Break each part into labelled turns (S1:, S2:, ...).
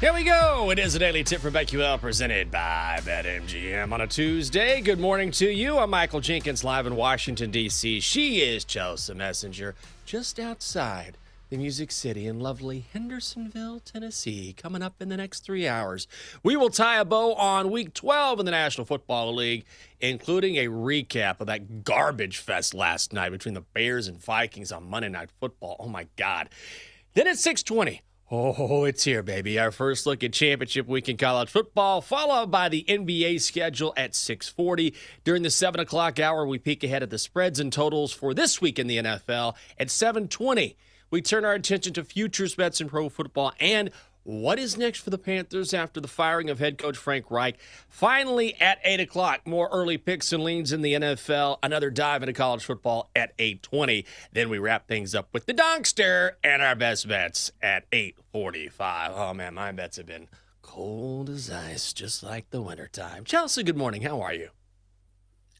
S1: Here we go. It is a daily tip from BetQL presented by BetMGM on a Tuesday. Good morning to you. I'm Michael Jenkins live in Washington, D.C. She is Chelsea Messenger just outside the Music City in lovely Hendersonville, Tennessee. Coming up in the next three hours, we will tie a bow on week 12 in the National Football League, including a recap of that garbage fest last night between the Bears and Vikings on Monday Night Football. Oh my God. Then at 620, Oh, it's here, baby. Our first look at championship week in college football, followed by the NBA schedule at 640. During the 7 o'clock hour, we peek ahead at the spreads and totals for this week in the NFL. At 720, we turn our attention to futures bets in pro football and what is next for the Panthers after the firing of head coach Frank Reich? Finally, at 8 o'clock, more early picks and leans in the NFL. Another dive into college football at 8.20. Then we wrap things up with the Donkster and our best bets at 8.45. Oh, man, my bets have been cold as ice, just like the wintertime. Chelsea, good morning. How are you?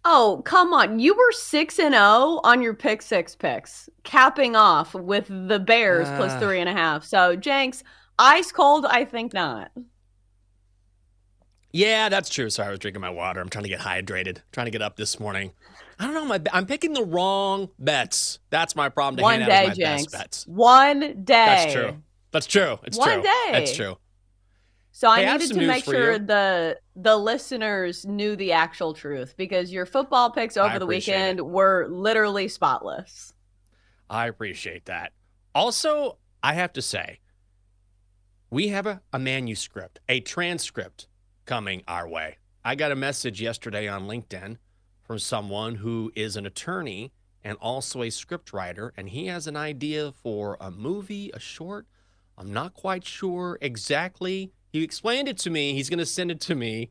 S2: Oh, come on. You were 6 and 0 on your pick six picks, capping off with the Bears uh, plus three and a half. So, Jenks, Ice cold, I think not.
S1: Yeah, that's true. Sorry, I was drinking my water. I'm trying to get hydrated. trying to get up this morning. I don't know. My, I'm picking the wrong bets. That's my problem. To
S2: One
S1: hand
S2: day,
S1: out my
S2: Jenks.
S1: best bets.
S2: One day.
S1: That's true. That's true. It's
S2: One
S1: true.
S2: day.
S1: That's true.
S2: So
S1: Hey, I
S2: I needed
S1: some
S2: to make sure
S1: you.
S2: the the listeners knew the actual truth because your football picks
S1: I
S2: over the weekend
S1: it.
S2: were literally spotless.
S1: I appreciate that. Also, I have to say, we have a, a manuscript, a transcript coming our way. I got a message yesterday on LinkedIn from someone who is an attorney and also a script writer, and he has an idea for a movie, a short. I'm not quite sure exactly. He explained it to me. He's going to send it to me.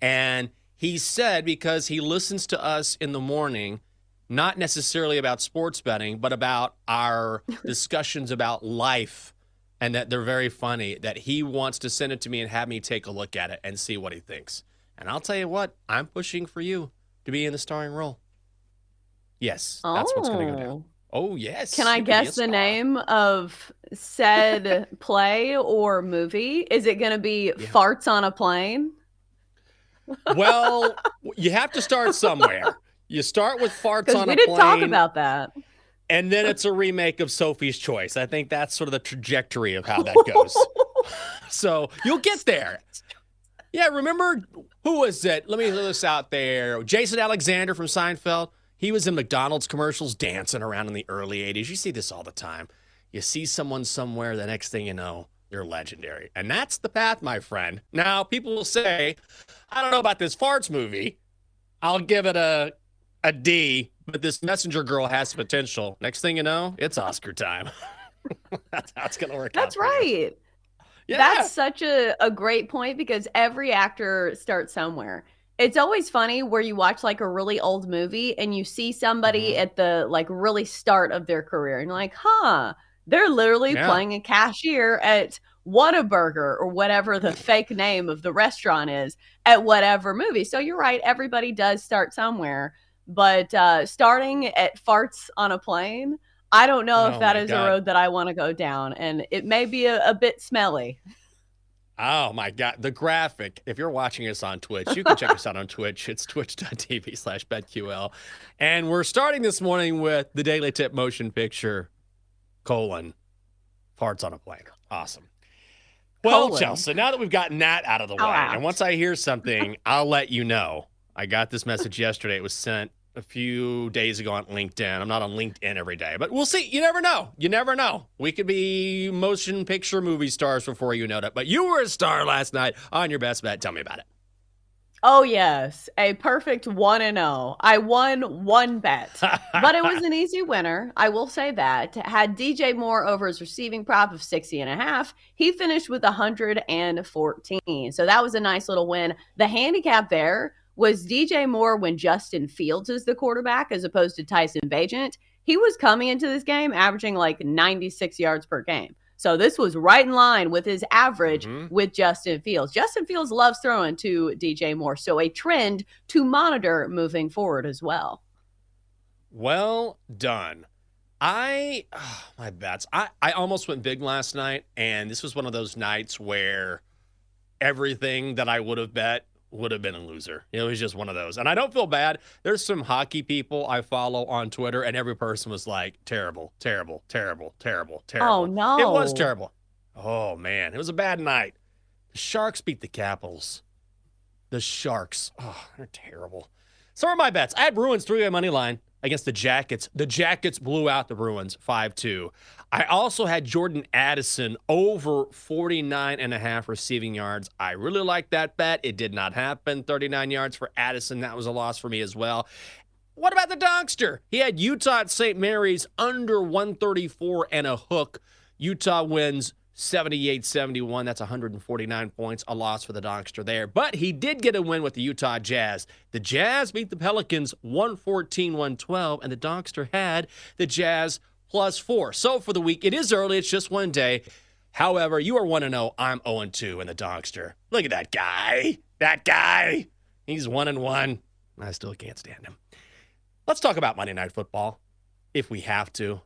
S1: And he said because he listens to us in the morning, not necessarily about sports betting, but about our discussions about life and that they're very funny, that he wants to send it to me and have me take a look at it and see what he thinks. And I'll tell you what, I'm pushing for you to be in the starring role. Yes, that's what's going to go down.
S2: Oh.
S1: Oh, yes.
S2: Can I
S1: you could be a
S2: guess the name of said play or movie? Is it going to be
S1: Yeah.
S2: Farts on a Plane?
S1: Well, you have to start somewhere. You start with farts on
S2: we
S1: a
S2: didn't
S1: plane.
S2: talk about that.
S1: And then it's a remake of Sophie's Choice. I think that's sort of the trajectory of how that goes. so you'll get there. Yeah, remember who was it? Let me throw this out there. Jason Alexander from Seinfeld. He was in McDonald's commercials dancing around in the early 80s. You see this all the time. You see someone somewhere, the next thing you know, you're legendary. And that's the path, my friend. Now, people will say, I don't know about this farts movie. I'll give it a a D, but this messenger girl has potential. Next thing you know, it's Oscar time. That's how it's gonna work.
S2: That's right.
S1: Yeah.
S2: That's such a, a great point because every actor starts somewhere. It's always funny where you watch like a really old movie and you see somebody
S1: Mhm.
S2: at the like really start of their career and you're like, huh, they're literally
S1: Yeah.
S2: playing a cashier at Whataburger or whatever the fake name of the restaurant is at whatever movie. So you're right, everybody does start somewhere. But uh, starting at farts on a plane, I don't know
S1: Oh
S2: if that is
S1: God.
S2: a road that I want to go down, and it may be a, a bit smelly.
S1: Oh my God. The graphic. If you're watching us on Twitch, you can check us out on Twitch. It's twitch.tv slash BetQL. And we're starting this morning with the Daily Tip motion picture, colon, farts on a plane. Awesome. Well,
S2: Colon.
S1: Chelsea, now that we've gotten that out of the way,
S2: Oh, ouch.
S1: and once I hear something, I'll let you know. I got this message yesterday. It was sent a few days ago on LinkedIn. I'm not on LinkedIn every day, but we'll see. You never know. You never know. We could be motion picture movie stars before you know it. But you were a star last night on your best bet. Tell me about it.
S2: Oh yes, a perfect one and zero. I won one bet, but it was an easy winner. I will say that. Had DJ Moore over his receiving prop of 60 and a half, he finished with 114. So that was a nice little win. The handicap there was DJ Moore when Justin Fields is the quarterback as opposed to Tyson Bagent. He was coming into this game averaging like 96 yards per game. So this was right in line with his average
S1: Mhm.
S2: with Justin Fields. Justin Fields loves throwing to DJ Moore, so a trend to monitor moving forward as well.
S1: Well done. I ah, my bets. I I almost went big last night, and this was one of those nights where everything that I would have bet would have been a loser. It was just one of those, and I don't feel bad. There's some hockey people I follow on Twitter, and every person was like, "Terrible, terrible, terrible, terrible, oh, terrible."
S2: Oh no.
S1: It was terrible. Oh man, it was a bad night. The Sharks beat the Capitals. The Sharks. Oh, they're terrible. So are my bets. I had Bruins three-way money line against the Jackets. The Jackets blew out the Bruins 5-2. I also had Jordan Addison over 49 and a half receiving yards. I really like that bet. It did not happen. 39 yards for Addison. That was a loss for me as well. What about the Dogster? He had Utah at St. Mary's under 134 and a hook. Utah wins 78 71. That's 149 points. A loss for the Dogster there. But he did get a win with the Utah Jazz. The Jazz beat the Pelicans 114 112, and the Dogster had the Jazz plus four. So for the week, it is early. It's just one day. However, you are 1 0. I'm 0 2 in the Dogster. Look at that guy. That guy. He's 1 and 1. I still can't stand him. Let's talk about Monday Night Football if we have to.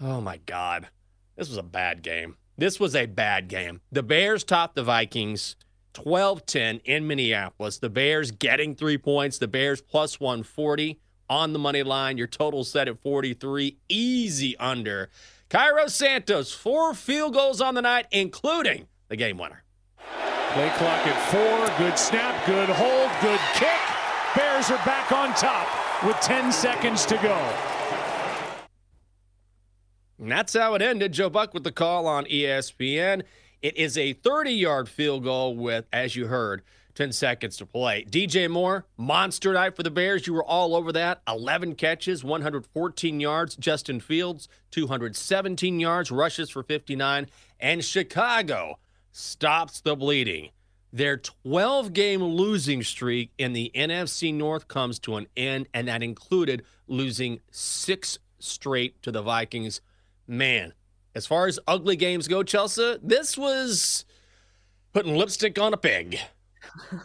S1: Oh my God. This was a bad game. This was a bad game. The Bears topped the Vikings 12 10 in Minneapolis. The Bears getting three points. The Bears plus 140 on the money line. Your total set at 43. Easy under. Cairo Santos, four field goals on the night, including the game winner.
S3: Play clock at four. Good snap, good hold, good kick. Bears are back on top with 10 seconds to go.
S1: And that's how it ended. Joe Buck with the call on ESPN. It is a 30 yard field goal with, as you heard, 10 seconds to play. DJ Moore, monster night for the Bears. You were all over that. 11 catches, 114 yards. Justin Fields, 217 yards, rushes for 59. And Chicago stops the bleeding. Their 12 game losing streak in the NFC North comes to an end, and that included losing six straight to the Vikings. Man, as far as ugly games go, Chelsea, this was putting lipstick on a pig.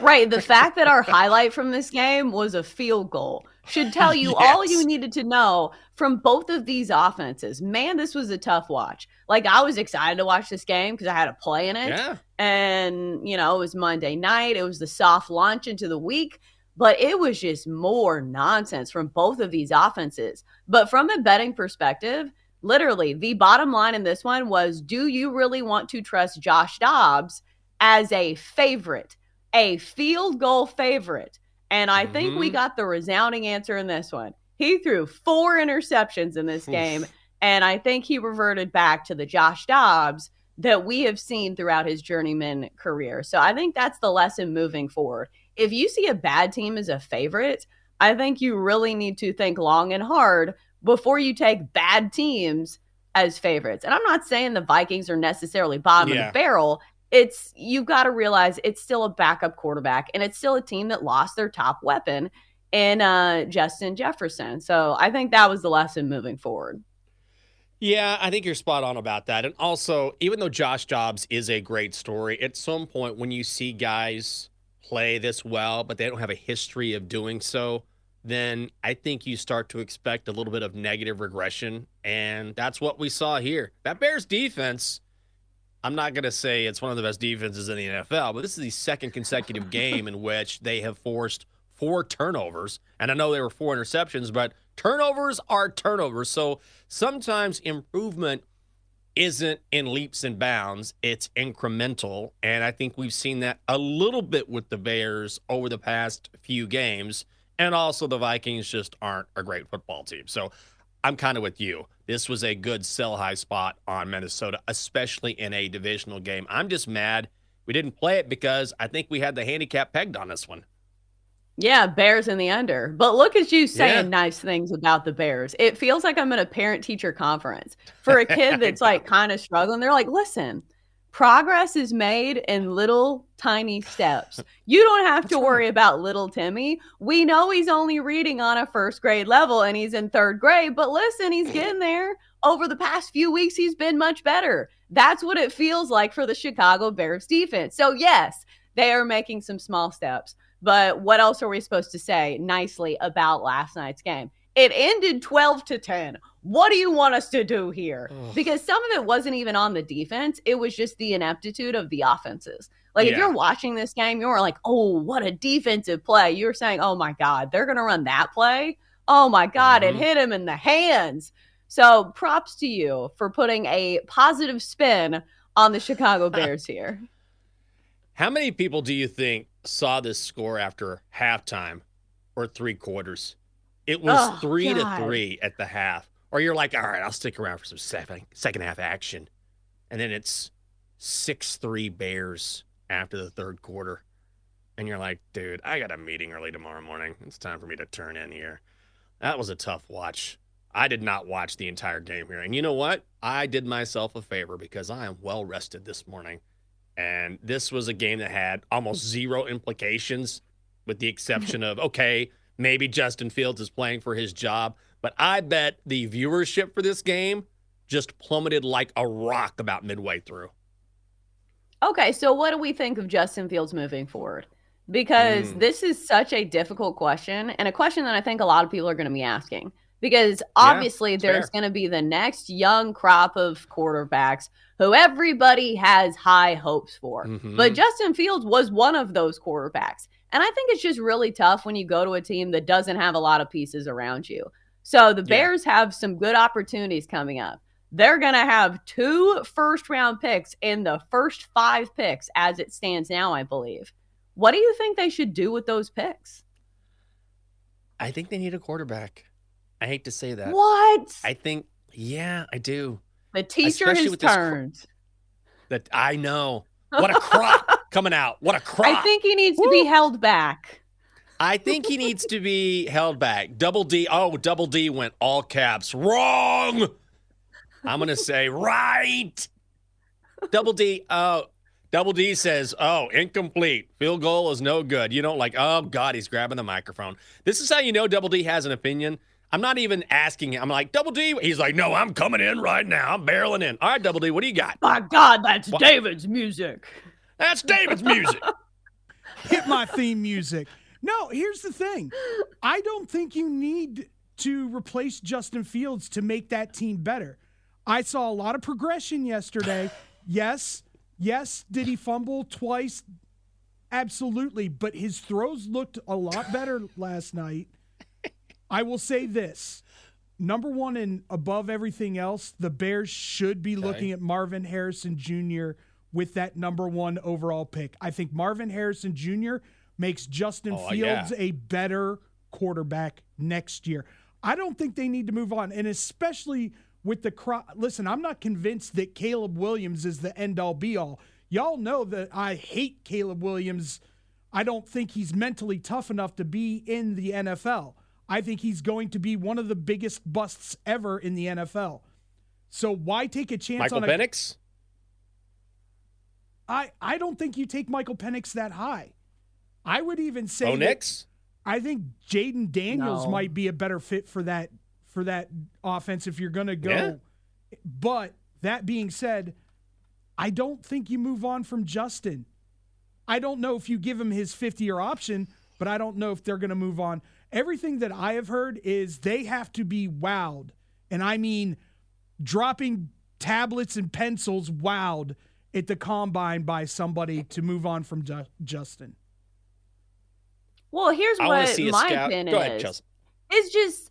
S2: Right. The fact that our highlight from this game was a field goal should tell you all you needed to know from both of these offenses. Man, this was a tough watch. Like, I was excited to watch this game because I had a play in it.
S1: Yeah.
S2: And, you know, it was Monday night. It was the soft launch into the week, but it was just more nonsense from both of these offenses. But from a betting perspective, literally, the bottom line in this one was do you really want to trust Josh Dobbs as a favorite, a field goal favorite? And I think we
S1: Mhm.
S2: got the resounding answer in this one. He threw four interceptions in this
S1: Oof.
S2: game. And I think he reverted back to the Josh Dobbs that we have seen throughout his journeyman career. So I think that's the lesson moving forward. If you see a bad team as a favorite, I think you really need to think long and hard before you take bad teams as favorites. And I'm not saying the Vikings are necessarily bottom of the barrel. It's you've got to realize it's still a backup quarterback and it's still a team that lost their top weapon in uh, Justin Jefferson. So I think that was the lesson moving forward.
S1: Yeah, I think you're spot on about that. And also, even though Josh Dobbs is a great story, at some point when you see guys play this well, but they don't have a history of doing so, then I think you start to expect a little bit of negative regression. And that's what we saw here. That Bears defense, I'm not going to say it's one of the best defenses in the NFL, but this is the second consecutive game in which they have forced four turnovers. And I know they were four interceptions, but turnovers are turnovers. So sometimes improvement isn't in leaps and bounds, it's incremental. And I think we've seen that a little bit with the Bears over the past few games. And also, the Vikings just aren't a great football team. So I'm kind of with you. This was a good sell high spot on Minnesota, especially in a divisional game. I'm just mad We didn't play it because I think we had the handicap pegged on this one.
S2: Yeah, Bears in the under. But look at you saying
S1: Yeah.
S2: nice things about the Bears. It feels like I'm at a parent teacher conference. For a kid that's like kind of struggling, they're like, listen, progress is made in little tiny steps. You don't have to worry about little Timmy. We know he's only reading on a first grade level and he's in third grade, but listen, he's getting there. Over the past few weeks, he's been much better. That's what it feels like for the Chicago Bears defense. So, yes, they are making some small steps. But what else are we supposed to say nicely about last night's game? It ended 12 to 10. What do you want us to do here? Because some of it wasn't even on the defense, it was just the ineptitude of the offenses. Like if you're watching this game, you're like, "Oh, what a defensive play." You're saying, "Oh my god, they're going to run that play." Oh my god, it
S1: Mhm.
S2: hit him in the hands. So, props to you for putting a positive spin on the Chicago Bears here.
S1: How many people do you think saw this score after halftime or three quarters? It was
S2: Oh,
S1: three
S2: God.
S1: to three at the half. Or you're like, all right, I'll stick around for some second, second half action. And then it's 6 3 Bears after the third quarter. And you're like, dude, I got a meeting early tomorrow morning. It's time for me to turn in here. That was a tough watch. I did not watch the entire game here. And you know what? I did myself a favor because I am well rested this morning. And this was a game that had almost zero implications, with the exception of, okay, maybe Justin Fields is playing for his job. But I bet the viewership for this game just plummeted like a rock about midway through.
S2: Okay, so what do we think of Justin Fields moving forward? Because
S1: Mm.
S2: this is such a difficult question and a question that I think a lot of people are going to be asking. Because obviously,
S1: it's
S2: there's going to be the next young crop of quarterbacks who everybody has high hopes for.
S1: Mhm.
S2: But Justin Fields was one of those quarterbacks. And I think it's just really tough when you go to a team that doesn't have a lot of pieces around you. So the
S1: Yeah.
S2: Bears have some good opportunities coming up. They're going to have two first round picks in the first five picks as it stands now, I believe. What do you think they should do with those picks?
S1: I think they need a quarterback. I hate to say that.
S2: What?
S1: I think, yeah, I do.
S2: the teacher
S1: especially
S2: has
S1: with this cr-
S2: turned.
S1: That I know. What a crop coming out. What a crop.
S2: I think he needs to be held back.
S1: I think he needs to be held back. Double D. Oh, double D went all caps. Wrong. I'm going to say right. Double D. Oh, double D says, oh, incomplete. Field goal is no good. You don't like, oh, God, he's grabbing the microphone. This is how you know Double D has an opinion. I'm not even asking him. I'm like, Double D. He's like, no, I'm coming in right now. I'm barreling in. All right, Double D, what do you got?
S2: My God, that's
S1: What?
S2: David's music.
S1: That's David's music.
S4: hit my theme music. No, here's the thing. I don't think you need to replace Justin Fields to make that team better. I saw a lot of progression yesterday. Yes, yes, did he fumble twice? Absolutely, but his throws looked a lot better last night. I will say this. Number one and above everything else, the Bears should be looking at Marvin Harrison Jr. with that number one overall pick. I think Marvin Harrison Jr. makes Justin
S1: Oh,
S4: Fields
S1: yeah.
S4: a better quarterback next year. I don't think they need to move on, and especially with the cro- listen. I'm not convinced that Caleb Williams is the end all be all. Y'all know that I hate Caleb Williams. I don't think he's mentally tough enough to be in the NFL. I think he's going to be one of the biggest busts ever in the NFL. So why take a chance
S1: Michael
S4: on a
S1: Penix?
S4: I I don't think you take Michael Penix that high. I would even say
S1: Oh, Nix?
S4: I think Jayden Daniels
S2: No.
S4: might be a better fit for that for that offense if you're going to go.
S1: Yeah.
S4: But that being said, I don't think you move on from Justin. I don't know if you give him his 50 year option, but I don't know if they're going to move on. Everything that I have heard is they have to be wowed. And I mean dropping tablets and pencils wowed at the combine by somebody to move on from Ju- Justin.
S2: Well, here's
S1: I
S2: what
S1: see
S2: my
S1: scout.
S2: opinion
S1: Go ahead,
S2: is.
S1: Chelsea.
S2: It's just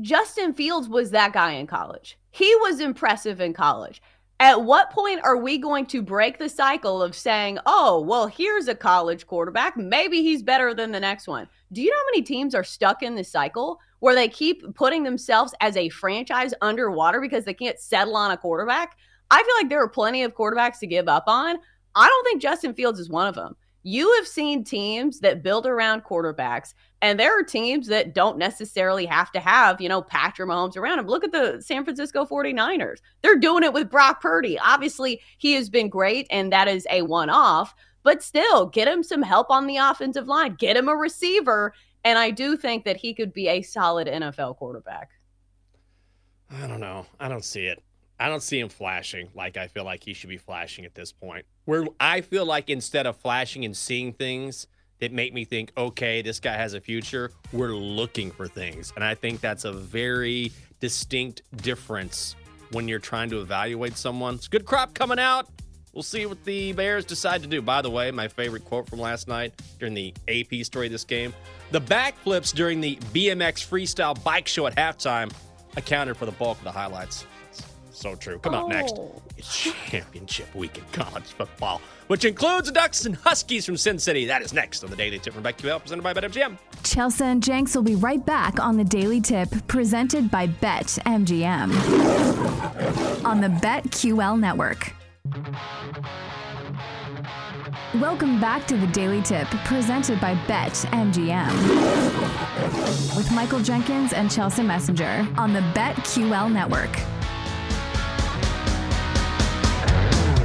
S2: Justin Fields was that guy in college. He was impressive in college. At what point are we going to break the cycle of saying, oh, well, here's a college quarterback. Maybe he's better than the next one? Do you know how many teams are stuck in this cycle where they keep putting themselves as a franchise underwater because they can't settle on a quarterback? I feel like there are plenty of quarterbacks to give up on. I don't think Justin Fields is one of them. You have seen teams that build around quarterbacks, and there are teams that don't necessarily have to have, you know, Patrick Mahomes around them. Look at the San Francisco 49ers. They're doing it with Brock Purdy. Obviously, he has been great, and that is a one off, but still, get him some help on the offensive line, get him a receiver. And I do think that he could be a solid NFL quarterback.
S1: I don't know. I don't see it. I don't see him flashing like I feel like he should be flashing at this point. Where I feel like instead of flashing and seeing things that make me think, okay, this guy has a future, we're looking for things. And I think that's a very distinct difference when you're trying to evaluate someone. It's good crop coming out. We'll see what the Bears decide to do. By the way, my favorite quote from last night during the AP story of this game the backflips during the BMX freestyle bike show at halftime accounted for the bulk of the highlights. So true. Come up next.
S2: Oh.
S1: It's championship week in college football, which includes the Ducks and Huskies from Sin City. That is next on the Daily Tip from BetQL, presented by BetMGM.
S5: Chelsea and Jenks will be right back on the Daily Tip presented by BetMGM on the BetQL network. Welcome back to the Daily Tip presented by Bet MGM, with Michael Jenkins and Chelsea Messenger on the BetQL network.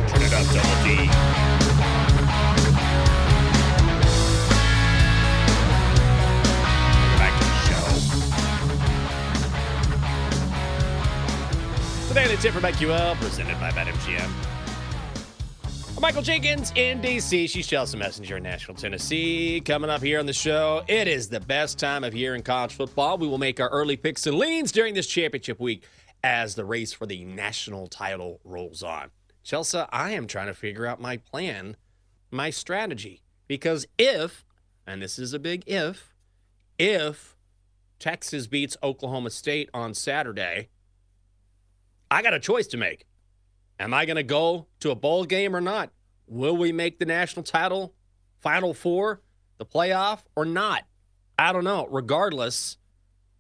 S1: Turn it up, Double D. Back to the show. The Tip from BetQL, presented by BetMGM. Michael Jenkins in DC. She's Chelsea Messenger in Nashville, Tennessee. Coming up here on the show, it is the best time of year in college football. We will make our early picks and leans during this championship week as the race for the national title rolls on. Chelsea, I am trying to figure out my plan, my strategy. Because if, and this is a big if, if Texas beats Oklahoma State on Saturday, I got a choice to make. Am I going to go to a bowl game or not? Will we make the national title, Final Four, the playoff, or not? I don't know. Regardless,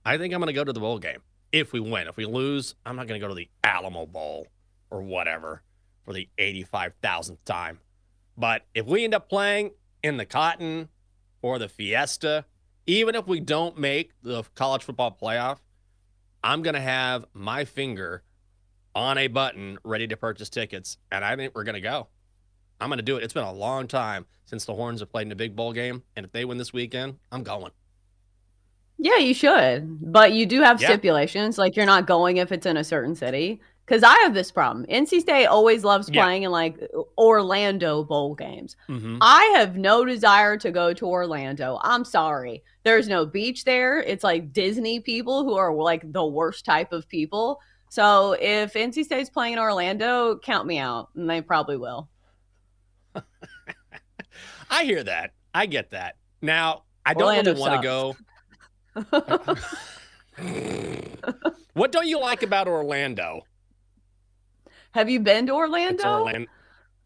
S1: I think I'm going to go to the bowl game if we win. If we lose, I'm not going to go to the Alamo Bowl or whatever for the 85,000th time. But if we end up playing in the Cotton or the Fiesta, even if we don't make the college football playoff, I'm going to have my finger on a button ready to purchase tickets, and I think we're going to go. I'm going to do it. It's been a long time since the Horns have played in a big bowl game, and if they win this weekend, I'm going.
S2: Yeah, you should. But you do have
S1: Yeah.
S2: stipulations. Like you're not going if it's in a certain city. Because I have this problem. NC State always loves
S1: Yeah.
S2: playing in like Orlando bowl games.
S1: Mm-hmm.
S2: I have no desire to go to Orlando. I'm sorry. There's no beach there. It's like Disney people who are like the worst type of people. So if NC State's playing in Orlando, count me out. And they probably will.
S1: I hear that. I get that. Now, I don't
S2: Orlando
S1: really want to go. what don't you like about Orlando?
S2: Have you been to Orlando?
S1: Orlando.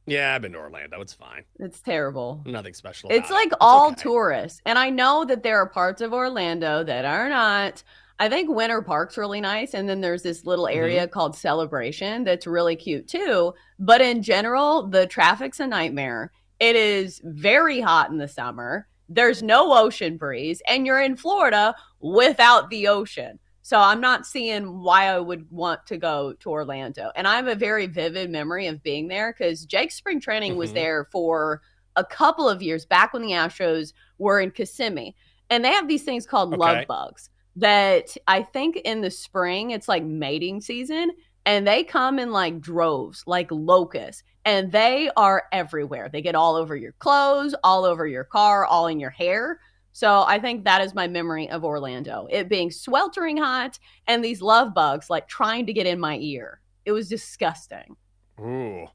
S1: Yeah, I've been to Orlando. It's fine.
S2: It's terrible.
S1: Nothing special.
S2: It's
S1: about it.
S2: like all
S1: okay.
S2: tourists. And I know that there are parts of Orlando that are not. I think Winter Park's really nice. And then there's this little
S1: Mm-hmm.
S2: area called Celebration that's really cute too. But in general, the traffic's a nightmare. It is very hot in the summer. There's no ocean breeze. And you're in Florida without the ocean. So I'm not seeing why I would want to go to Orlando. And I have a very vivid memory of being there because Jake's spring training was
S1: Mhm.
S2: there for a couple of years back when the Astros were in Kissimmee. And they have these things called
S1: Okay.
S2: love bugs that I think in the spring it's like mating season and they come in like droves, like locusts, and they are everywhere. They get all over your clothes, all over your car, all in your hair. So I think that is my memory of Orlando. It being sweltering hot and these love bugs like trying to get in my ear. It was disgusting.
S1: Ooh.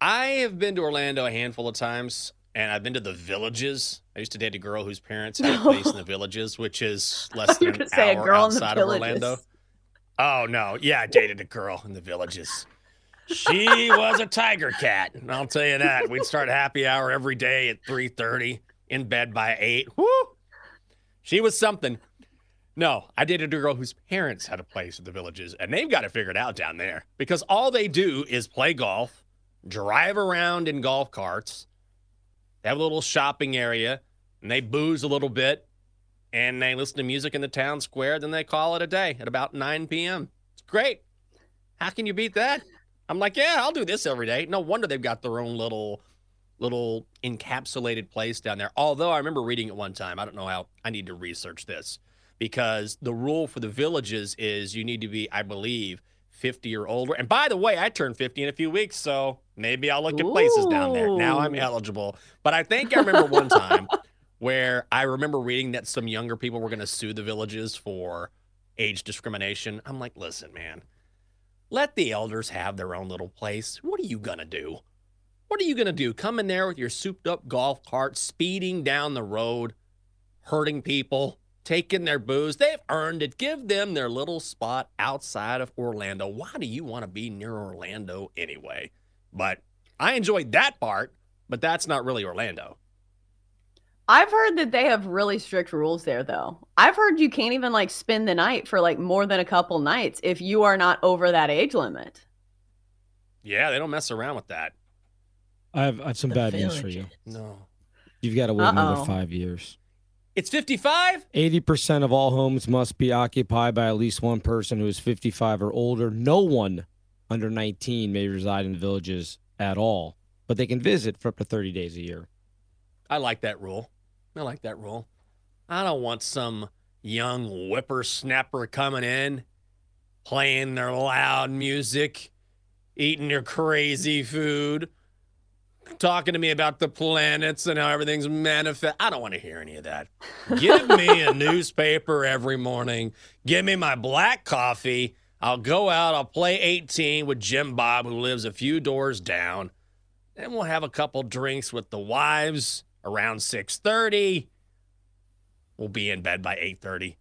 S1: I have been to Orlando a handful of times, and I've been to the villages. I used to date a girl whose parents had a place in the villages, which is less than an
S2: say a
S1: hour
S2: girl in the
S1: outside of
S2: villages.
S1: Orlando. Oh no, yeah, I dated a girl in the villages. She was a tiger cat, and I'll tell you that. We'd start happy hour every day at three thirty, in bed by eight. Woo! She was something. No, I dated a girl whose parents had a place in the villages, and they've got it figured out down there because all they do is play golf, drive around in golf carts, they have a little shopping area, and they booze a little bit, and they listen to music in the town square. Then they call it a day at about 9 p.m. It's great. How can you beat that? I'm like, yeah, I'll do this every day. No wonder they've got their own little little encapsulated place down there. Although I remember reading it one time. I don't know how I need to research this because the rule for the villages is you need to be, I believe, 50 or older. And by the way, I turned 50 in a few weeks, so maybe I'll look at places down there. Now I'm eligible. But I think I remember one time where I remember reading that some younger people were going to sue the villages for age discrimination. I'm like, listen, man, let the elders have their own little place. What are you going to do? What are you going to do? Come in there with your souped up golf cart, speeding down the road, hurting people, taking their booze. They've earned it. Give them their little spot outside of Orlando. Why do you want to be near Orlando anyway? But I enjoyed that part, but that's not really Orlando.
S2: I've heard that they have really strict rules there, though. I've heard you can't even like spend the night for like more than a couple nights if you are not over that age limit.
S1: Yeah, they don't mess around with that.
S6: I have, I have some
S7: The
S6: bad news for you.
S1: No.
S6: You've got to wait
S2: Uh-oh.
S6: another five years.
S1: It's 55?
S6: 80% of all homes must be occupied by at least one person who is 55 or older. No one under 19 may reside in the villages at all, but they can visit for up to 30 days a year.
S1: I like that rule. I like that rule. I don't want some young whippersnapper coming in, playing their loud music, eating their crazy food, talking to me about the planets and how everything's manifest. I don't want to hear any of that. Give me a newspaper every morning. Give me my black coffee. I'll go out. I'll play 18 with Jim Bob, who lives a few doors down. Then we'll have a couple drinks with the wives around 6:30. We'll be in bed by 8:30.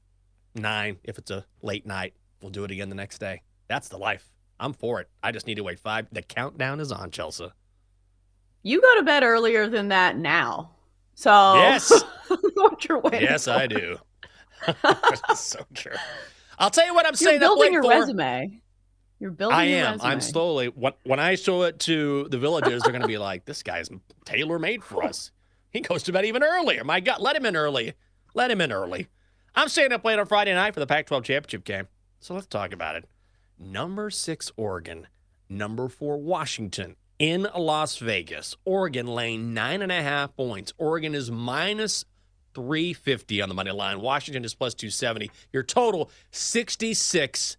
S1: 9 if it's a late night. We'll do it again the next day. That's the life. I'm for it. I just need to wait 5. The countdown is on, Chelsea.
S2: You go to bed earlier than that now. So
S1: Yes.
S2: what you're waiting
S1: Yes, I do. so true. I'll tell you what I'm
S2: You're
S1: saying
S2: building your
S1: for.
S2: resume. You're building
S1: I am. I'm slowly. When, when I show it to the villagers, they're going to be like, "This guy's tailor made for us. He goes to bed even earlier. My God, let him in early. Let him in early." I'm staying up late on Friday night for the Pac-12 championship game, so let's talk about it. Number six, Oregon. Number four, Washington in Las Vegas. Oregon laying nine and a half points. Oregon is minus 350 on the money line. Washington is plus 270. Your total 66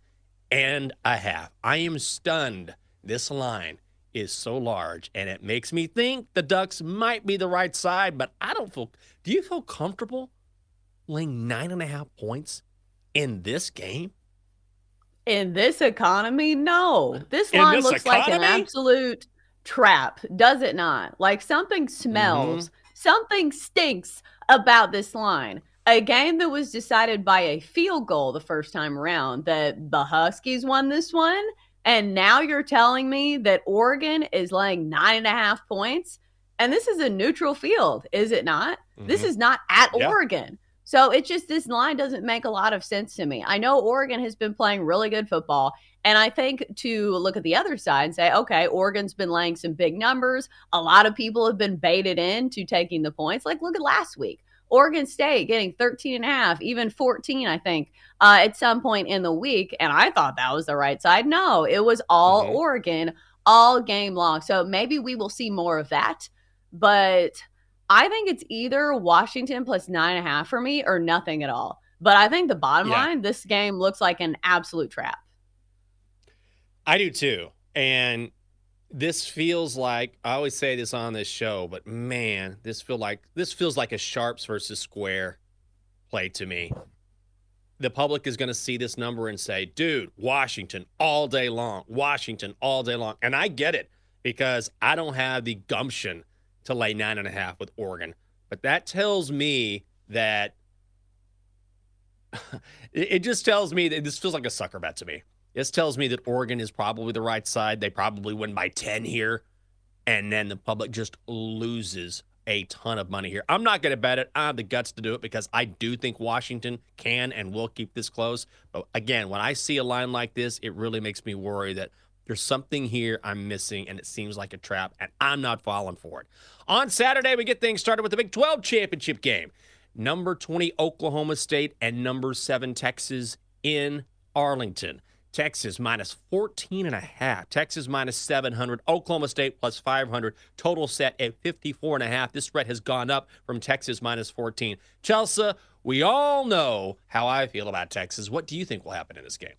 S1: and a half. I am stunned. This line is so large, and it makes me think the Ducks might be the right side, but I don't feel. Do you feel comfortable laying nine and a half points in this game?
S2: In this economy, no. This line
S1: this
S2: looks like an absolute trap, does it not? Like something
S1: Mm-hmm.
S2: smells, something stinks about this line. A game that was decided by a field goal the first time around, that the Huskies won this one. And now you're telling me that Oregon is laying nine and a half points? And this is a neutral field, is it not? This
S1: Mhm.
S2: is not at
S1: Yeah.
S2: Oregon. So it's just this line doesn't make a lot of sense to me. I know Oregon has been playing really good football. And I think to look at the other side and say, okay, Oregon's been laying some big numbers. A lot of people have been baited into taking the points. Like, look at last week. Oregon State getting 13 and a half, even 14, I think, uh, at some point in the week. And I thought that was the right side. No, it was all
S1: Mhm.
S2: Oregon all game long. So maybe we will see more of that. But I think it's either Washington plus nine and a half for me or nothing at all. But I think the bottom
S1: Yeah.
S2: line, this game looks like an absolute trap.
S1: I do too. And this feels like I always say this on this show, but man, this feel like this feels like a sharps versus square play to me. The public is going to see this number and say, "Dude, Washington all day long. Washington all day long." And I get it because I don't have the gumption to lay nine and a half with Oregon. But that tells me that it just tells me that this feels like a sucker bet to me. This tells me that Oregon is probably the right side. They probably win by 10 here. And then the public just loses a ton of money here. I'm not going to bet it. I have the guts to do it because I do think Washington can and will keep this close. But again, when I see a line like this, it really makes me worry that There's something here I'm missing, and it seems like a trap, and I'm not falling for it. On Saturday, we get things started with the Big 12 championship game. Number 20, Oklahoma State, and number 7, Texas in Arlington. Texas minus 14 and a half. Texas minus 700. Oklahoma State plus 500. Total set at 54 and a half. This spread has gone up from Texas minus 14. Chelsea, we all know how I feel about Texas. What do you think will happen in this game?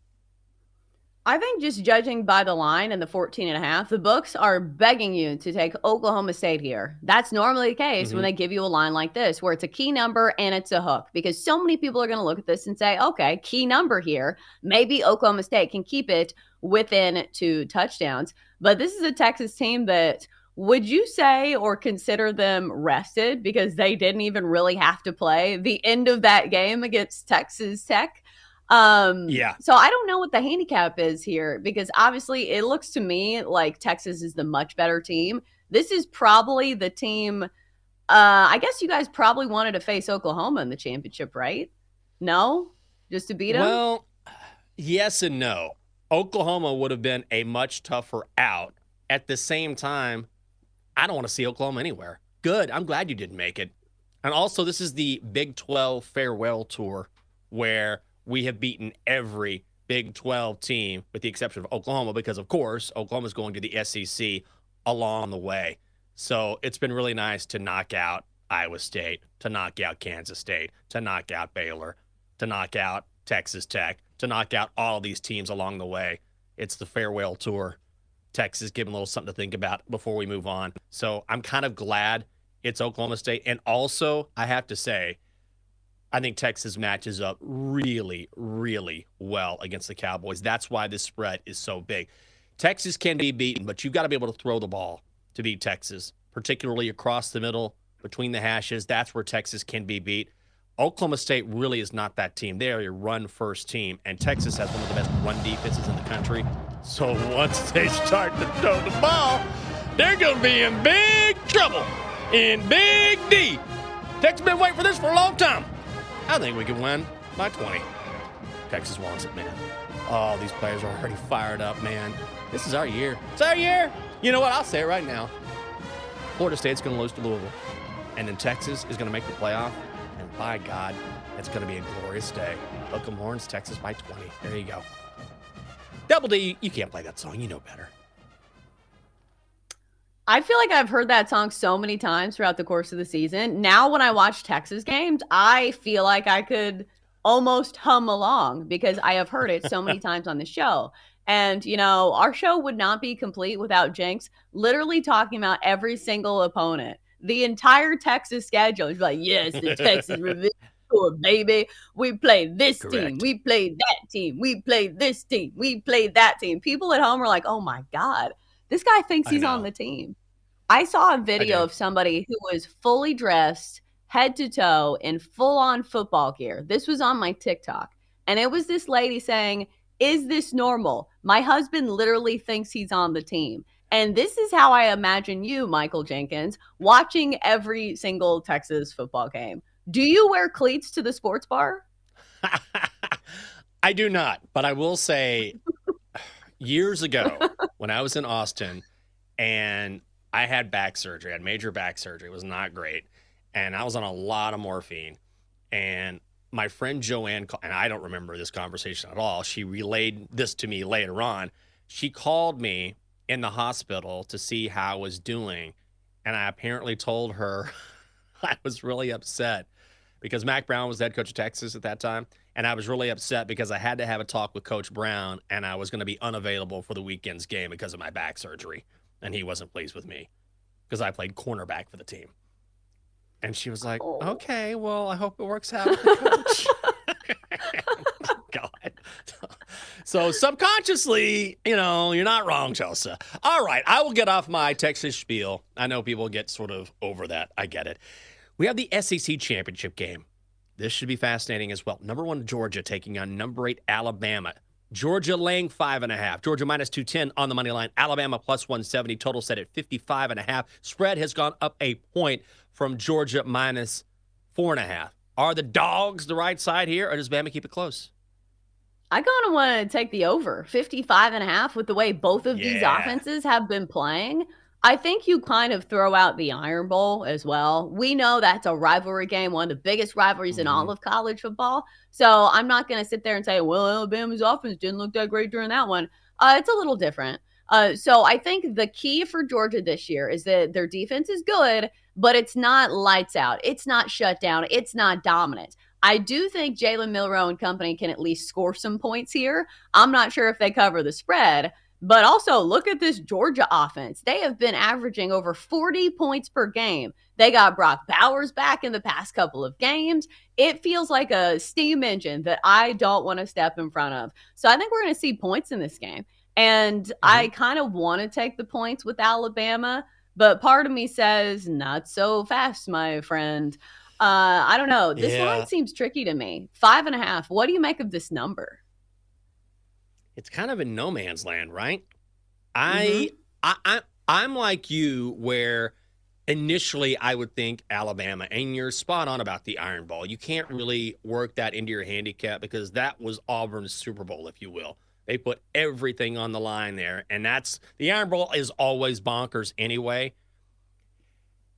S2: I think just judging by the line and the 14 and a half, the books are begging you to take Oklahoma State here. That's normally the case
S1: Mhm.
S2: when they give you a line like this, where it's a key number and it's a hook, because so many people are going to look at this and say, okay, key number here. Maybe Oklahoma State can keep it within two touchdowns. But this is a Texas team that would you say or consider them rested because they didn't even really have to play the end of that game against Texas Tech? Um,
S1: Yeah.
S2: So I don't know what the handicap is here because obviously it looks to me like Texas is the much better team. This is probably the team. Uh, I guess you guys probably wanted to face Oklahoma in the championship, right? No, just to beat them.
S1: Well, yes and no. Oklahoma would have been a much tougher out. At the same time, I don't want to see Oklahoma anywhere. Good. I'm glad you didn't make it. And also, this is the Big 12 farewell tour where we have beaten every Big 12 team with the exception of Oklahoma because, of course, Oklahoma's going to the SEC along the way. So it's been really nice to knock out Iowa State, to knock out Kansas State, to knock out Baylor, to knock out Texas Tech, to knock out all these teams along the way. It's the farewell tour. Texas giving a little something to think about before we move on. So I'm kind of glad it's Oklahoma State. And also, I have to say, I think Texas matches up really, really well against the Cowboys. That's why this spread is so big. Texas can be beaten, but you've got to be able to throw the ball to beat Texas, particularly across the middle, between the hashes. That's where Texas can be beat. Oklahoma State really is not that team. They are a run first team, and Texas has one of the best run defenses in the country. So once they start to throw the ball, they're going to be in big trouble, in big D. Texas been waiting for this for a long time. I think we can win by 20. Texas wants it, man. Oh, these players are already fired up, man. This is our year. It's our year. You know what? I'll say it right now. Florida State's going to lose to Louisville. And then Texas is going to make the playoff. And by God, it's going to be a glorious day. Welcome horns, Texas by 20. There you go. Double D, you can't play that song. You know better.
S2: I feel like I've heard that song so many times throughout the course of the season. Now, when I watch Texas games, I feel like I could almost hum along because I have heard it so many times on the show. And, you know, our show would not be complete without Jenks literally talking about every single opponent. The entire Texas schedule is like, yes, the Texas Revenge Tour, baby. We played this team. We played that team. We played this team. We played that team. People at home are like, oh my God, this guy thinks he's on the team. I saw a video of somebody who was fully dressed, head to toe, in full on football gear. This was on my TikTok. And it was this lady saying, Is this normal? My husband literally thinks he's on the team. And this is how I imagine you, Michael Jenkins, watching every single Texas football game. Do you wear cleats to the sports bar?
S1: I do not, but I will say years ago when I was in Austin and I had back surgery, I had major back surgery. It was not great. And I was on a lot of morphine. And my friend Joanne, and I don't remember this conversation at all, she relayed this to me later on. She called me in the hospital to see how I was doing. And I apparently told her I was really upset because Mack Brown was the head coach of Texas at that time. And I was really upset because I had to have a talk with Coach Brown and I was going to be unavailable for the weekend's game because of my back surgery. And he wasn't pleased with me because I played cornerback for the team. And she was like,
S2: Oh.
S1: okay, well, I hope it works out, coach. God. So subconsciously, you know, you're not wrong, Chelsea. All right, I will get off my Texas spiel. I know people get sort of over that. I get it. We have the SEC championship game. This should be fascinating as well. Number one, Georgia taking on number eight, Alabama. Georgia laying five and a half. Georgia minus 210 on the money line. Alabama plus 170. Total set at 55 and a half. Spread has gone up a point from Georgia minus four and a half. Are the dogs the right side here, or does Bama keep it close?
S2: I kind of want to take the over 55 and a half with the way both of these offenses have been playing. I think you kind of throw out the Iron Bowl as well. We know that's a rivalry game, one of the biggest rivalries in all of college football. So I'm not going to sit there and say, well, Alabama's offense didn't look that great during that one. Uh, it's a little different. Uh, so I think the key for Georgia this year is that their defense is good, but it's not lights out. It's not shut down. It's not dominant. I do think Jalen Milroe and company can at least score some points here. I'm not sure if they cover the spread, but also look at this Georgia offense. They have been averaging over 40 points per game. They got Brock Bowers back in the past couple of games. It feels like a steam engine that I don't want to step in front of. So I think we're going to see points in this game. And I kind of want to take the points with Alabama, but part of me says, not so fast, my friend. Uh, I don't know. This
S1: Yeah.
S2: line seems tricky to me. Five and a half. What do you make of this number?
S1: It's kind of in no man's land, right? I, mm-hmm. I, I, I'm like you, where initially I would think Alabama, and you're spot on about the Iron Bowl. You can't really work that into your handicap because that was Auburn's Super Bowl, if you will. They put everything on the line there, and that's the Iron Bowl is always bonkers anyway.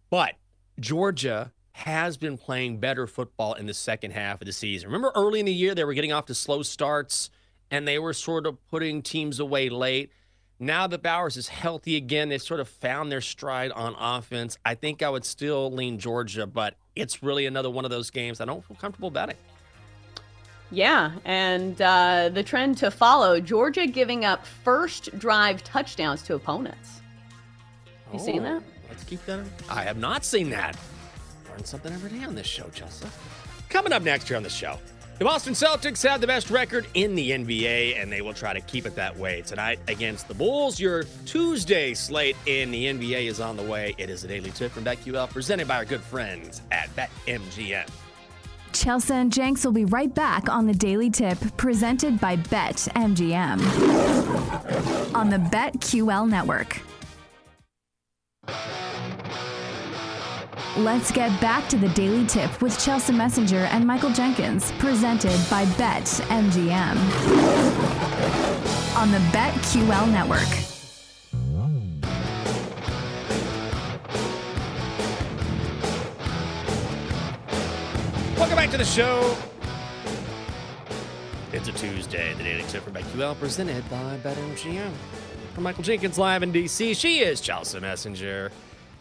S1: But Georgia has been playing better football in the second half of the season. Remember early in the year, they were getting off to slow starts and they were sort of putting teams away late. Now that Bowers is healthy again, they sort of found their stride on offense. I think I would still lean Georgia, but it's really another one of those games I don't feel comfortable betting.
S2: Yeah, and uh, the trend to follow Georgia giving up first drive touchdowns to opponents. You seen that?
S1: Oh, Let's keep that. in- I have not seen that. Learn something every day on this show, Chelsea. Coming up next here on the show, the Boston Celtics have the best record in the NBA, and they will try to keep it that way tonight against the Bulls. Your Tuesday slate in the NBA is on the way. It is a daily tip from BetQL, presented by our good friends at BetMGM.
S5: Chelsea and Jenks will be right back on the Daily Tip presented by Bet MGM on the BetQL network. Let's get back to the Daily Tip with Chelsea Messenger and Michael Jenkins, presented by Bet MGM on the BetQL network.
S1: Welcome back to the show. It's a Tuesday, the Daily Tip from BetQL, presented by BetMGM. From Michael Jenkins live in DC, she is Chelsea Messenger.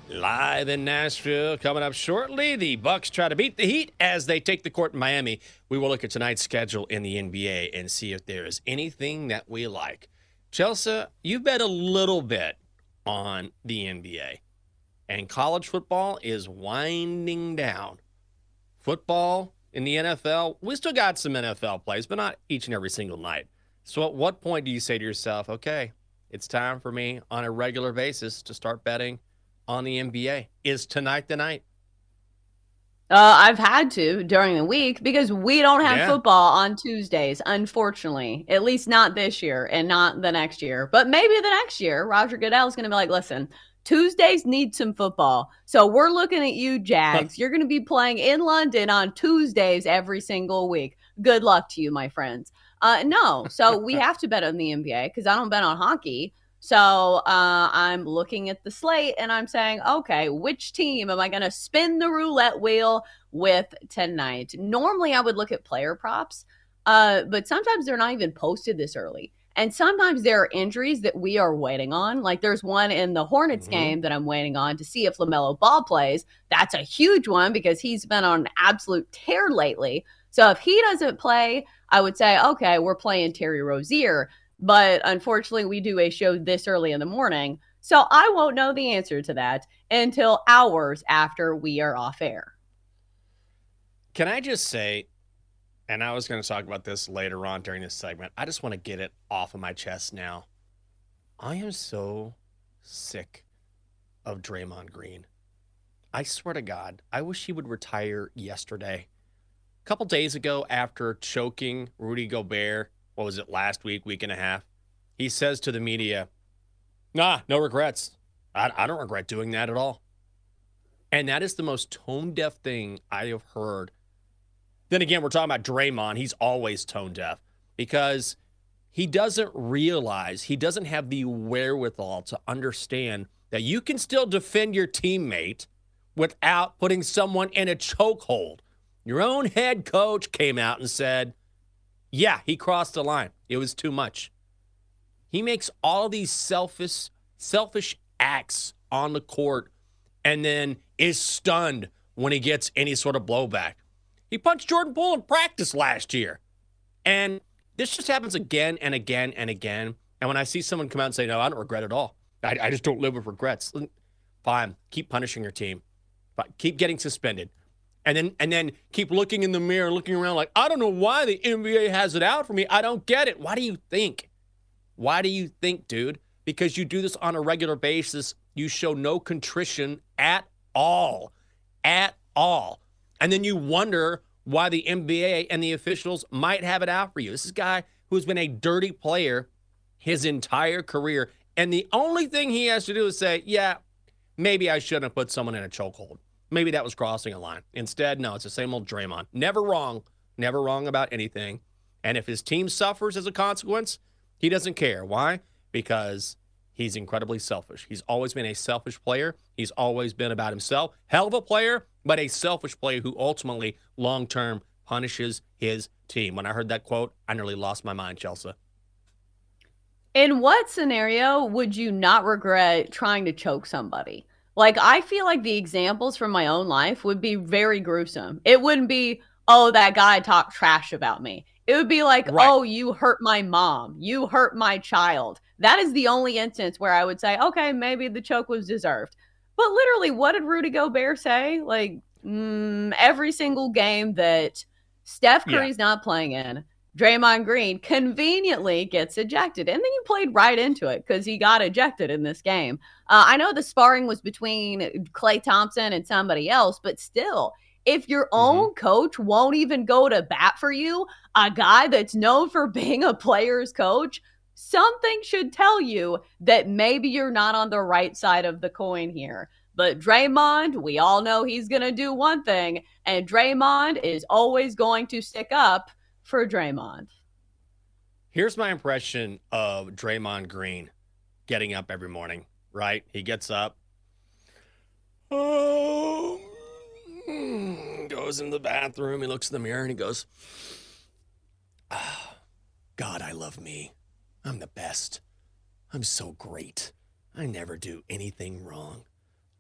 S1: Live in Nashville, coming up shortly. The Bucks try to beat the Heat as they take the court in Miami. We will look at tonight's schedule in the NBA and see if there is anything that we like. Chelsea, you bet a little bit on the NBA, and college football is winding down football in the NFL, we still got some NFL plays, but not each and every single night. So at what point do you say to yourself, okay, it's time for me on a regular basis to start betting on the NBA? Is tonight the night?
S2: Uh, I've had to during the week because we don't have
S1: Yeah.
S2: football on Tuesdays, unfortunately. At least not this year and not the next year. But maybe the next year, Roger Goodell is going to be like, listen, Tuesdays need some football. So we're looking at you, Jags. You're going to be playing in London on Tuesdays every single week. Good luck to you, my friends. Uh, no, so we have to bet on the NBA because I don't bet on hockey. So uh, I'm looking at the slate and I'm saying, okay, which team am I going to spin the roulette wheel with tonight? Normally, I would look at player props, uh, but sometimes they're not even posted this early. And sometimes there are injuries that we are waiting on. Like there's one in the Hornets
S1: Mhm.
S2: game that I'm waiting on to see if LaMelo Ball plays. That's a huge one because he's been on an absolute tear lately. So if he doesn't play, I would say, okay, we're playing Terry Rozier. But unfortunately, we do a show this early in the morning. So I won't know the answer to that until hours after we are off air.
S1: Can I just say, and I was going to talk about this later on during this segment, I just want to get it off of my chest now. I am so sick of Draymond Green. I swear to God, I wish he would retire yesterday. A couple days ago, after choking Rudy Gobert, what was it, last week, week and a half, he says to the media, Nah, no regrets. I, I don't regret doing that at all. And that is the most tone deaf thing I have heard. Then again, we're talking about Draymond. He's always tone deaf. because he doesn't realize, he doesn't have the wherewithal to understand that you can still defend your teammate without putting someone in a chokehold. Your own head coach came out and said, Yeah, he crossed the line. It was too much. He makes all these selfish, selfish acts on the court and then is stunned when he gets any sort of blowback. He punched Jordan Poole in practice last year. And this just happens again and again and again. And when I see someone come out and say, No, I don't regret it all, I, I just don't live with regrets. Fine, keep punishing your team, but keep getting suspended. And then and then keep looking in the mirror, looking around like, I don't know why the NBA has it out for me. I don't get it. Why do you think? Why do you think, dude? Because you do this on a regular basis. You show no contrition at all. At all. And then you wonder why the NBA and the officials might have it out for you. This is a guy who's been a dirty player his entire career. And the only thing he has to do is say, yeah, maybe I shouldn't have put someone in a chokehold. Maybe that was crossing a line. Instead, no, it's the same old Draymond. Never wrong. Never wrong about anything. And if his team suffers as a consequence, he doesn't care. Why? Because he's incredibly selfish. He's always been a selfish player. He's always been about himself. Hell of a player, but a selfish player who ultimately, long term, punishes his team. When I heard that quote, I nearly lost my mind, Chelsea.
S2: In what scenario would you not regret trying to choke somebody? Like, I feel like the examples from my own life would be very gruesome. It wouldn't be, oh, that guy talked trash about me. It would be like, right. oh, you hurt my mom. You hurt my child. That is the only instance where I would say, okay, maybe the choke was deserved. But literally, what did Rudy Gobert say? Like, mm, every single game that Steph Curry's yeah. not playing in, Draymond Green conveniently gets ejected. And then you played right into it because he got ejected in this game. Uh, I know the sparring was between Klay Thompson and somebody else, but still, if your mm-hmm. own coach won't even go to bat for you, a guy that's known for being a player's coach, something should tell you that maybe you're not on the right side of the coin here. But Draymond, we all know he's going to do one thing, and Draymond is always going to stick up for Draymond.
S1: Here's my impression of Draymond Green getting up every morning, right? He gets up, oh, goes in the bathroom, he looks in the mirror, and he goes, oh, God, I love me. I'm the best. I'm so great. I never do anything wrong.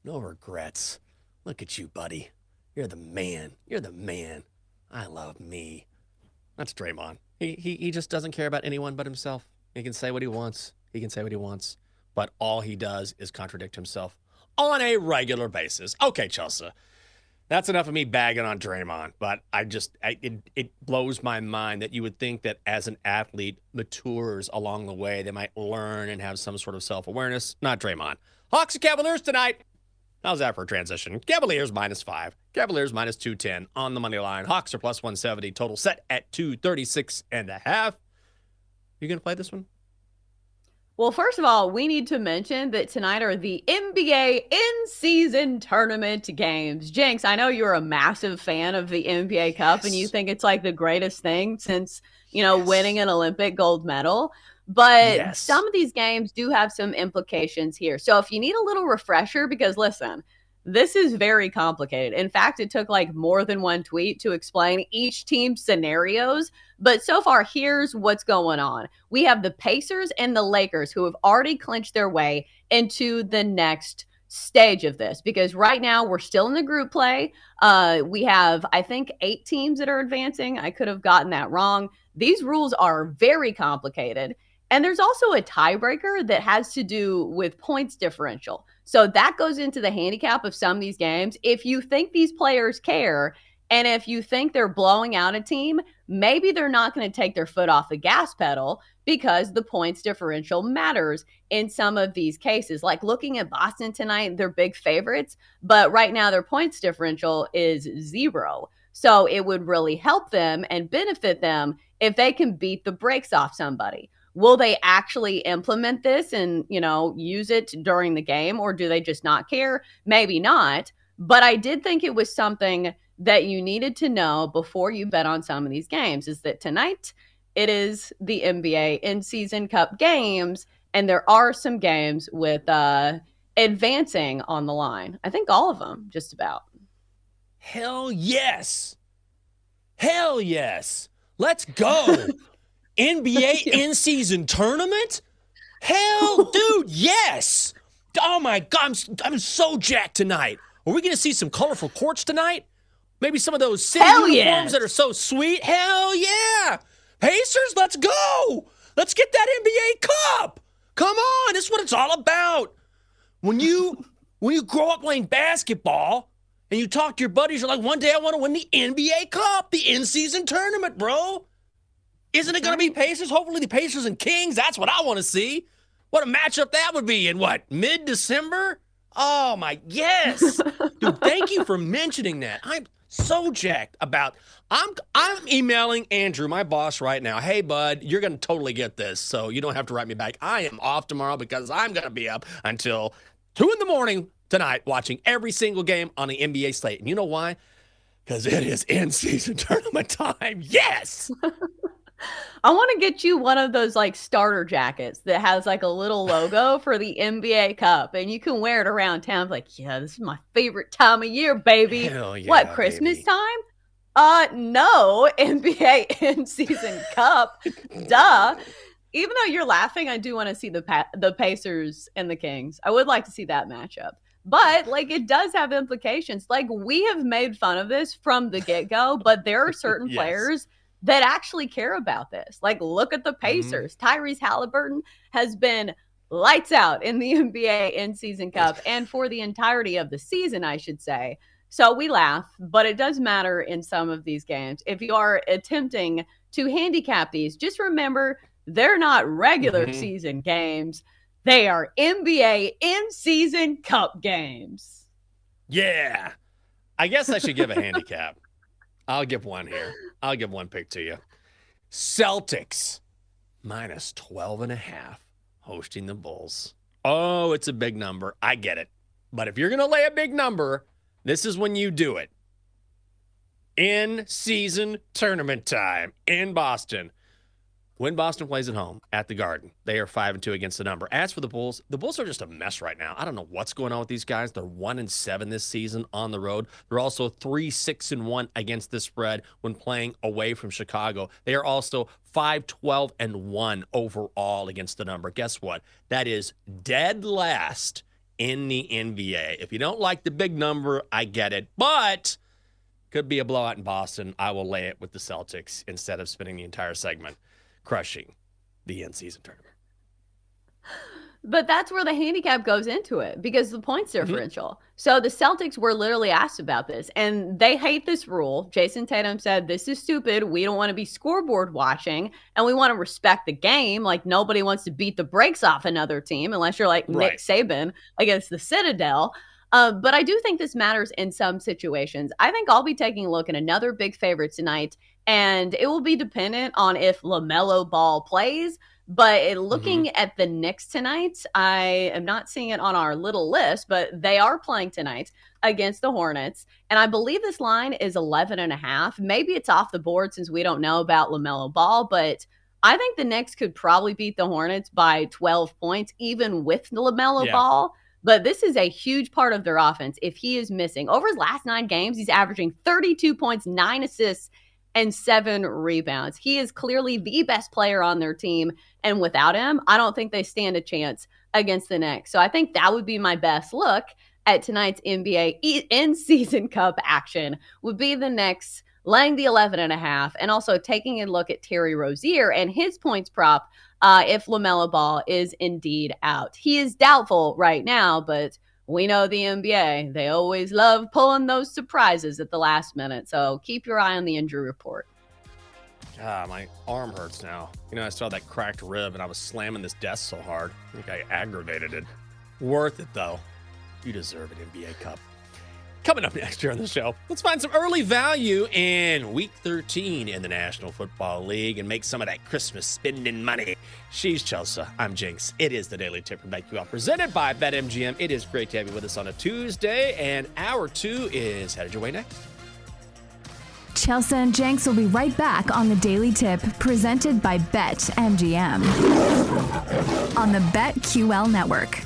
S1: No regrets. Look at you, buddy. You're the man. You're the man. I love me. That's Draymond. He, he, he just doesn't care about anyone but himself. He can say what he wants. He can say what he wants. But all he does is contradict himself on a regular basis. Okay, Chelsea. That's enough of me bagging on Draymond, but I just I, it it blows my mind that you would think that as an athlete matures along the way, they might learn and have some sort of self awareness. Not Draymond. Hawks and Cavaliers tonight. How's that for a transition? Cavaliers minus five. Cavaliers minus 210 on the money line. Hawks are plus 170. Total set at 236 and a half. You going to play this one?
S2: Well, first of all, we need to mention that tonight are the NBA in season tournament games. Jenks, I know you're a massive fan of the NBA Cup yes. and you think it's like the greatest thing since, you know, yes. winning an Olympic gold medal. But yes. some of these games do have some implications here. So if you need a little refresher, because listen, this is very complicated. In fact, it took like more than one tweet to explain each team's scenarios. But so far, here's what's going on we have the Pacers and the Lakers who have already clinched their way into the next stage of this because right now we're still in the group play. Uh, we have, I think, eight teams that are advancing. I could have gotten that wrong. These rules are very complicated. And there's also a tiebreaker that has to do with points differential. So that goes into the handicap of some of these games. If you think these players care, and if you think they're blowing out a team, maybe they're not going to take their foot off the gas pedal because the points differential matters in some of these cases. Like looking at Boston tonight, they're big favorites, but right now their points differential is zero. So it would really help them and benefit them if they can beat the brakes off somebody will they actually implement this and you know use it during the game or do they just not care maybe not but i did think it was something that you needed to know before you bet on some of these games is that tonight it is the NBA in season cup games, and there are some games with uh, advancing on the line. I think all of them, just about.
S1: Hell yes. Hell yes. Let's go. NBA in season tournament? Hell, dude, yes. Oh my God, I'm, I'm so jacked tonight. Are we going to see some colorful courts tonight? Maybe some of those city
S2: Hell
S1: uniforms
S2: yes.
S1: that are so sweet? Hell yeah. Pacers, let's go. Let's get that NBA Cup. Come on, this is what it's all about. When you when you grow up playing basketball and you talk to your buddies, you're like, one day I want to win the NBA Cup, the in-season tournament, bro. Isn't it going to be Pacers? Hopefully, the Pacers and Kings. That's what I want to see. What a matchup that would be in what mid December? Oh my yes, dude! Thank you for mentioning that. I'm so jacked about. I'm I'm emailing Andrew, my boss, right now. Hey, bud, you're going to totally get this, so you don't have to write me back. I am off tomorrow because I'm going to be up until two in the morning tonight watching every single game on the NBA slate. And you know why? Because it is in season tournament time. Yes.
S2: I want to get you one of those like starter jackets that has like a little logo for the NBA Cup, and you can wear it around town. Like, yeah, this is my favorite time of year, baby.
S1: Hell yeah,
S2: what Christmas
S1: baby.
S2: time? Uh, no, NBA in season cup. Duh. Even though you're laughing, I do want to see the pa- the Pacers and the Kings. I would like to see that matchup. But like it does have implications. Like we have made fun of this from the get-go, but there are certain
S1: Yes.
S2: players that actually care about this. Like look at the
S1: Mm-hmm.
S2: Pacers. Tyrese Halliburton has been lights out in the NBA in season cup and for the entirety of the season, I should say. So we laugh, but it does matter in some of these games. If you are attempting to handicap these, just remember they're not regular
S1: Mhm.
S2: season games. They are NBA in season cup games.
S1: Yeah. I guess I should give a handicap. I'll give one here. I'll give one pick to you. Celtics minus 12 and a half hosting the Bulls. Oh, it's a big number. I get it. But if you're going to lay a big number, this is when you do it. In season tournament time in Boston. When Boston plays at home at the Garden, they are five and two against the number. As for the Bulls, the Bulls are just a mess right now. I don't know what's going on with these guys. They're one and seven this season on the road. They're also three six and one against the spread when playing away from Chicago. They are also five twelve and one overall against the number. Guess what? That is dead last in the NBA. If you don't like the big number, I get it, but could be a blowout in Boston. I will lay it with the Celtics instead of spending the entire segment crushing the end season tournament.
S2: But that's where the handicap goes into it because the points
S1: Mm-hmm.
S2: differential. So the Celtics were literally asked about this and they hate this rule. Jayson Tatum said, This is stupid. We don't want to be scoreboard watching and we want to respect the game. Like nobody wants to beat the brakes off another team unless you're like
S1: Right.
S2: Nick Saban against the Citadel. Uh, but I do think this matters in some situations. I think I'll be taking a look at another big favorite tonight, and it will be dependent on if LaMelo Ball plays. But it, mm-hmm. looking at the Knicks tonight, I am not seeing it on our little list, but they are playing tonight against the Hornets. And I believe this line is 11 and a half. Maybe it's off the board since we don't know about LaMelo Ball, but I think the Knicks could probably beat the Hornets by 12 points, even with LaMelo
S1: Yeah.
S2: Ball. But this is a huge part of their offense. If he is missing over his last nine games, he's averaging 32 points, nine assists, and seven rebounds. He is clearly the best player on their team. And without him, I don't think they stand a chance against the Knicks. So I think that would be my best look at tonight's NBA in season cup action would be the Knicks laying the 11 and a half and also taking a look at Terry Rozier and his points prop uh, if LaMelo Ball is indeed out. He is doubtful right now, but we know the NBA. They always love pulling those surprises at the last minute. So keep your eye on the injury report.
S1: Ah, my arm hurts now. You know, I saw that cracked rib and I was slamming this desk so hard. I think I aggravated it. Worth it, though. You deserve an NBA Cup. Coming up next year on the show, let's find some early value in Week 13 in the National Football League and make some of that Christmas spending money. She's Chelsea. I'm Jenks. It is the Daily Tip from BetQL presented by BetMGM. It is great to have you with us on a Tuesday, and hour two is headed your way next.
S5: Chelsea and Jenks will be right back on the Daily Tip presented by BetMGM on the BetQL network.